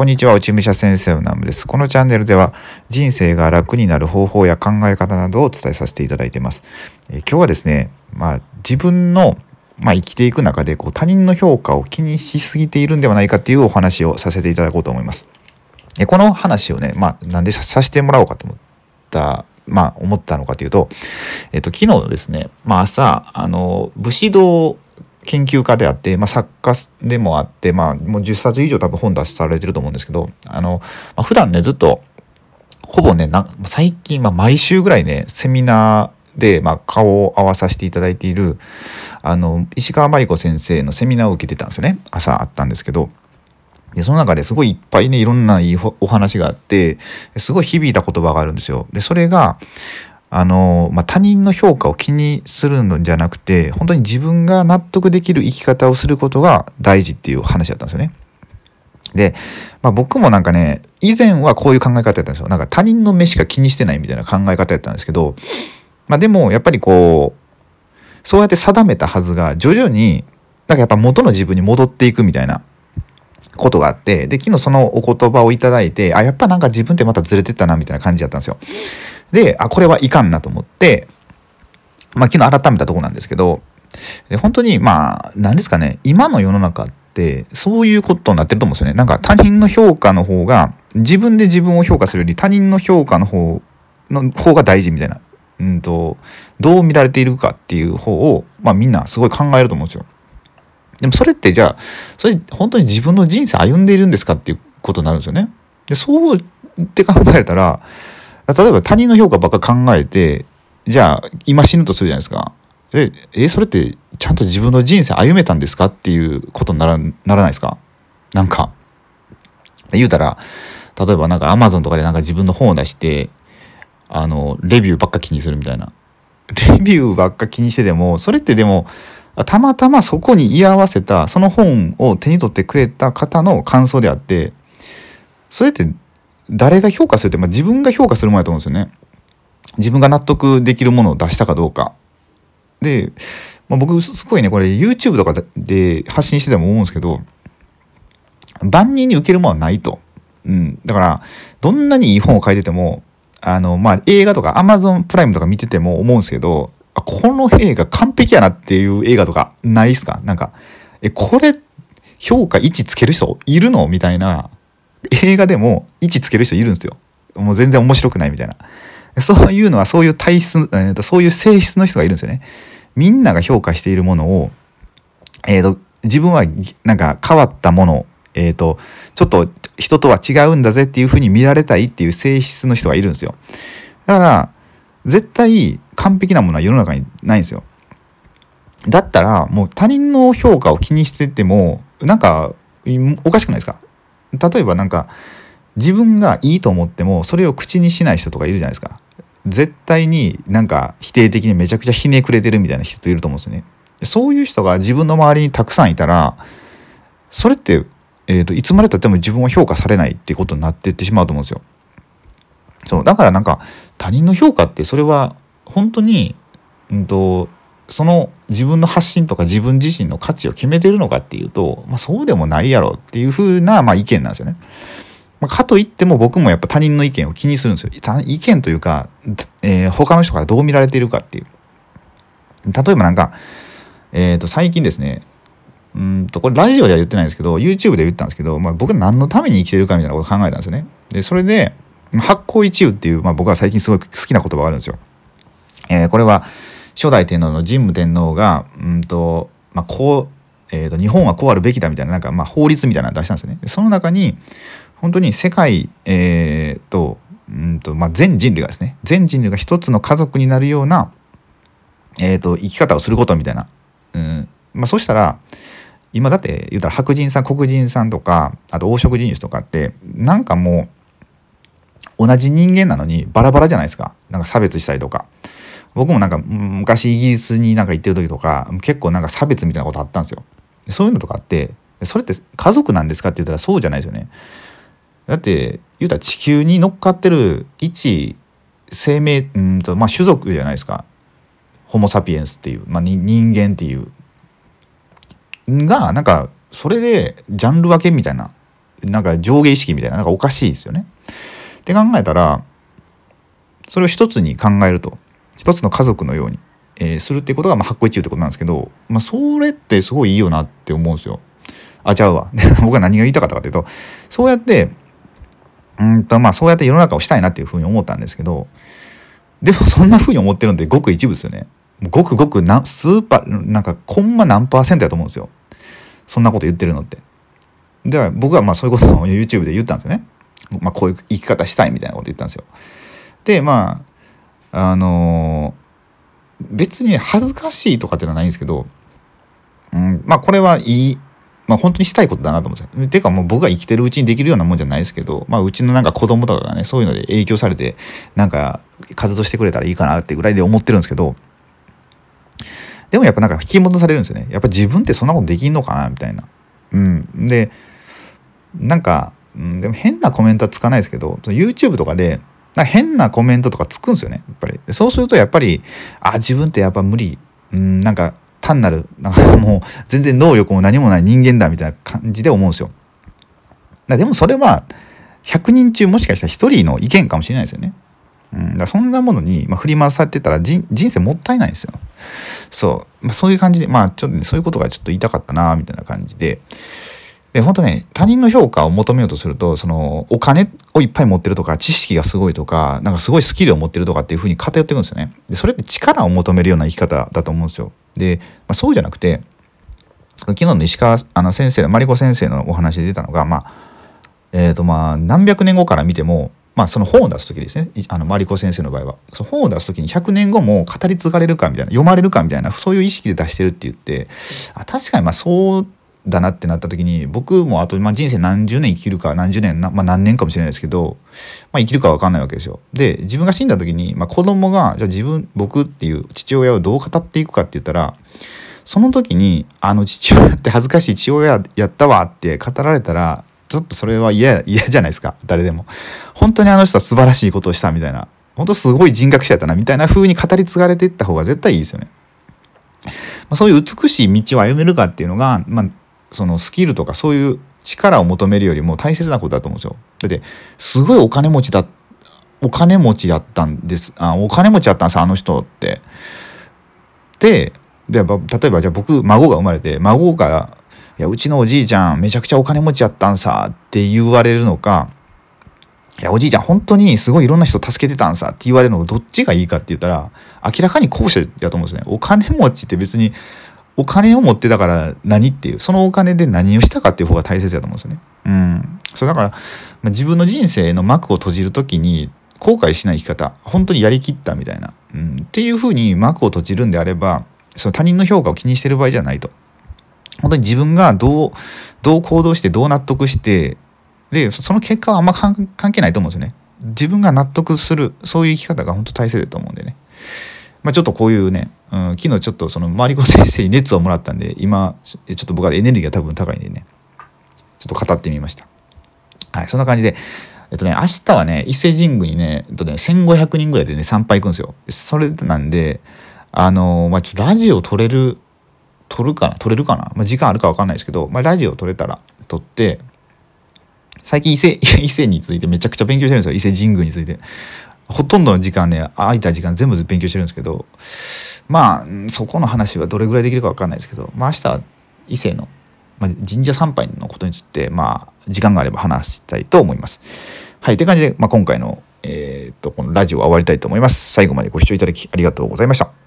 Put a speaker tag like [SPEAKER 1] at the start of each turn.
[SPEAKER 1] こんにちは、内武者先生のナムです。このチャンネルでは人生が楽になる方法や考え方などをお伝えさせていただいています。え、今日はですね、まあ、自分の、まあ、生きていく中でこう他人の評価を気にしすぎているんではないかっていうお話をさせていただこうと思います。え、この話をね、まあ、なんでさせてもらおうかと思った、まあ、思ったのかというと、えっ、と、昨日ですね、まあ、朝、あの、武士道研究家であって、まあ、作家でもあって、まあ、もう10冊以上多分本出されてると思うんですけどあの、まあ、普段ねずっとほぼね最近、まあ、毎週ぐらいねセミナーで、まあ、顔を合わさせていただいているあの石川真理子先生のセミナーを受けてたんですよね朝あったんですけどでその中ですごいいっぱいねいろんないいお話があってすごい響いた言葉があるんですよ。でそれがあの、まあ、他人の評価を気にするのじゃなくて本当に自分が納得できる生き方をすることが大事っていう話だったんですよね。で、まあ、僕もなんかね以前はこういう考え方やったんですよ。なんか他人の目しか気にしてないみたいな考え方やったんですけど、まあ、でもやっぱりこうそうやって定めたはずが徐々になんかやっぱ元の自分に戻っていくみたいなことがあってで昨日そのお言葉をいただいてあやっぱなんか自分ってまたずれてったなみたいな感じだったんですよ。で、あ、これはいかんなと思って、まあ、昨日改めたとこなんですけど、本当に、まあ、何ですかね、今の世の中って、そういうことになってると思うんですよね。なんか他人の評価の方が、自分で自分を評価するより他人の評価の方の方が大事みたいな、うんと、どう見られているかっていう方を、まあみんなすごい考えると思うんですよ。でもそれってじゃあ、それ本当に自分の人生歩んでいるんですかっていうことになるんですよね。で、そうって考えたら、例えば他人の評価ばっか考えてじゃあ今死ぬとするじゃないですか。でえそれってちゃんと自分の人生歩めたんですかっていうことにならならないですか？なんか。言うたら例えばなんかアマゾンとかでなんか自分の本を出してあのレビューばっか気にするみたいな。レビューばっか気にしててもそれってでもたまたまそこに居合わせたその本を手に取ってくれた方の感想であってそれって誰が評価するって、まあ、自分が評価するものだと思うんですよね。自分が納得できるものを出したかどうか。で、まあ、僕すごいねこれ YouTube とかで発信してても思うんですけど万人に受けるものはないと。うん、だからどんなにいい本を書いててもあの、まあ、映画とか Amazon プライムとか見てても思うんですけどこの映画完璧やなっていう映画とかないっすか？なんかえこれ評価1つける人いるの？みたいな映画でも位置つける人いるんですよ。もう全然面白くないみたいな。そういうのはそういう体質、えー、とそういう性質の人がいるんですよね。みんなが評価しているものを、えーと、自分はなんか変わったもの、えーと、ちょっと人とは違うんだぜっていうふうに見られたいっていう性質の人がいるんですよ。だから絶対完璧なものは世の中にないんですよ。だったらもう他人の評価を気にしててもなんかおかしくないですか？例えばなんか自分がいいと思ってもそれを口にしない人とかいるじゃないですか。絶対になんか否定的にめちゃくちゃひねくれてるみたいな人いると思うんですよね。そういう人が自分の周りにたくさんいたらそれって、えーと、いつまでたっても自分は評価されないっていうことになっていってしまうと思うんですよ。そうだからなんか他人の評価ってそれは本当に、うんとその自分の発信とか自分自身の価値を決めてるのかっていうと、まあ、そうでもないやろっていうふうな、まあ、意見なんですよね。まあ、かといっても僕もやっぱ他人の意見を気にするんですよ。意見というか、えー、他の人からどう見られているかっていう。例えばなんか、えっ、ー、と最近ですねうんとこれラジオでは言ってないんですけど YouTube で言ったんですけど、まあ、僕何のために生きてるかみたいなことを考えたんですよね。でそれで発行一憂っていう、まあ、僕は最近すごい好きな言葉があるんですよ。えー、これは初代天皇の神武天皇が、うんとまあ、こう、えーと、日本はこうあるべきだみたいななんか、まあ、法律みたいなの出したんですよね。その中に本当に世界、えーとうんとまあ、全人類がですね全人類が一つの家族になるような、えーと、生き方をすることみたいな、うんまあ、そしたら今だって言うたら白人さん黒人さんとかあと黄色人種とかってなんかもう同じ人間なのにバラバラじゃないですかなんか差別したりとか。僕もなんか昔イギリスになんか行ってる時とか結構なんか差別みたいなことあったんですよ。そういうのとかあってそれって家族なんですかって言ったらそうじゃないですよね。だって言うたら地球に乗っかってる一生命うんとまあ種族じゃないですか。ホモ・サピエンスっていう、まあ、人間っていうがなんかそれでジャンル分けみたいななんか上下意識みたいななんかおかしいですよね。って考えたらそれを一つに考えると一つの家族のように、えー、するっていうことがまあ発行一中ってことなんですけど、まあ、それってすごいいいよなって思うんですよ。あちゃうわ 僕は何が言いたかったかというとそうやってうんとまあそうやって世の中をしたいなっていうふうに思ったんですけどでもそんなふうに思ってるのってごく一部ですよね。ごくごくなスーパーなんかコンマ何パーセントやと思うんですよ。そんなこと言ってるのって。では僕はまあそういうことを YouTube で言ったんですよね。まあこういう生き方したいみたいなこと言ったんですよ。でまああの、別に恥ずかしいとかっていうのはないんですけど、うん、まあこれはいいまあ本当にしたいことだなと思うんですよ。ていうかもう僕が生きてるうちにできるようなもんじゃないですけど、まあうちのなんか子供とかがね、そういうので影響されて、なんか活動してくれたらいいかなってぐらいで思ってるんですけど、でもやっぱなんか引き戻されるんですよね。やっぱ自分ってそんなことできんのかなみたいな。うん。で、なんか、うん、でも変なコメントはつかないですけど、YouTube とかで、なんか変なコメントとかつくんですよね。やっぱり。そうするとやっぱり、あ、自分ってやっぱ無理。うん、なんか単なる、なんか もう全然能力も何もない人間だみたいな感じで思うんですよ。でもそれは100人中もしかしたら1人の意見かもしれないですよね。うん、だそんなものに、振り回されてたら人生もったいないんですよ。そう、まあ、そういう感じでまあちょっとねそういうことがちょっと言いたかったなみたいな感じで。で本当ね他人の評価を求めようとするとそのお金をいっぱい持ってるとか知識がすごいとかなんかすごいスキルを持ってるとかっていうふうに偏っていくんですよね。でそれって力を求めるような生き方だと思うんですよ。で、まあ、そうじゃなくて昨日の石川あの先生マリコ先生のお話で出たのがまあえーとまあ何百年後から見てもまあ、その本を出す時ですねあのマリコ先生の場合はその本を出す時に100年後も語り継がれるかみたいな読まれるかみたいなそういう意識で出してるって言ってあ確かにまあそうだなってなった時に僕もあと、まあ、人生何十年生きるか何十年まあ、何年かもしれないですけど、まあ、生きるか分かんないわけですよ。で自分が死んだ時に、まあ、子供がじゃあ自分僕っていう父親をどう語っていくかって言ったらその時にあの父親って恥ずかしい父親やったわって語られたらちょっとそれは嫌嫌じゃないですか誰でも。本当にあの人は素晴らしいことをしたみたいな本当すごい人格者やったなみたいな風に語り継がれていった方が絶対いいですよね。ま、そういう美しい道を歩めるかっていうのが、まあ、そのスキルとかそういう力を求めるよりも大切なことだと思うんですよ。だってすごいお金持ちだお金持ちだったんですあお金持ちだったんですあの人って。で例えばじゃあ僕孫が生まれて孫が「いやうちのおじいちゃんめちゃくちゃお金持ちやったんさ」って言われるのかいやおじいちゃん本当にすごいいろんな人助けてたんさって言われるのがどっちがいいかって言ったら明らかに後者やと思うんですね。お金持ちって別にお金を持ってたから何っていうそのお金で何をしたかっていう方が大切だと思うんですよね。うん、そうだから、まあ、自分の人生の幕を閉じる時に後悔しない生き方本当にやりきったみたいな、うん、っていうふうに幕を閉じるんであればその他人の評価を気にしてる場合じゃないと。本当に自分がどうどう行動してどう納得してでその結果はあんま関係ないと思うんですよね。自分が納得するそういう生き方が本当大切だと思うんでね。まあ、ちょっとこういうね、うん、昨日ちょっとそのマリコ先生に熱をもらったんで今ちょっと僕はエネルギーが多分高いんでねちょっと語ってみました。はいそんな感じでえっとね明日はね伊勢神宮にね,、えっとね1500人ぐらいでね参拝行くんですよ。それなんであのまあちょっとラジオ撮れる撮るかな？撮れるかな、まあ、時間あるか分かんないですけど、まあ、ラジオ撮れたら撮って最近伊勢 伊勢についてめちゃくちゃ勉強してるんですよ。伊勢神宮について。ほとんどの時間ね空いた時間全部勉強してるんですけどまあそこの話はどれぐらいできるか分かんないですけど、まあ、明日異性の、まあ、神社参拝のことについて、まあ、時間があれば話したいと思います。はい、という感じで、まあ、今回の、えー、っとこのラジオは終わりたいと思います。最後までご視聴いただきありがとうございました。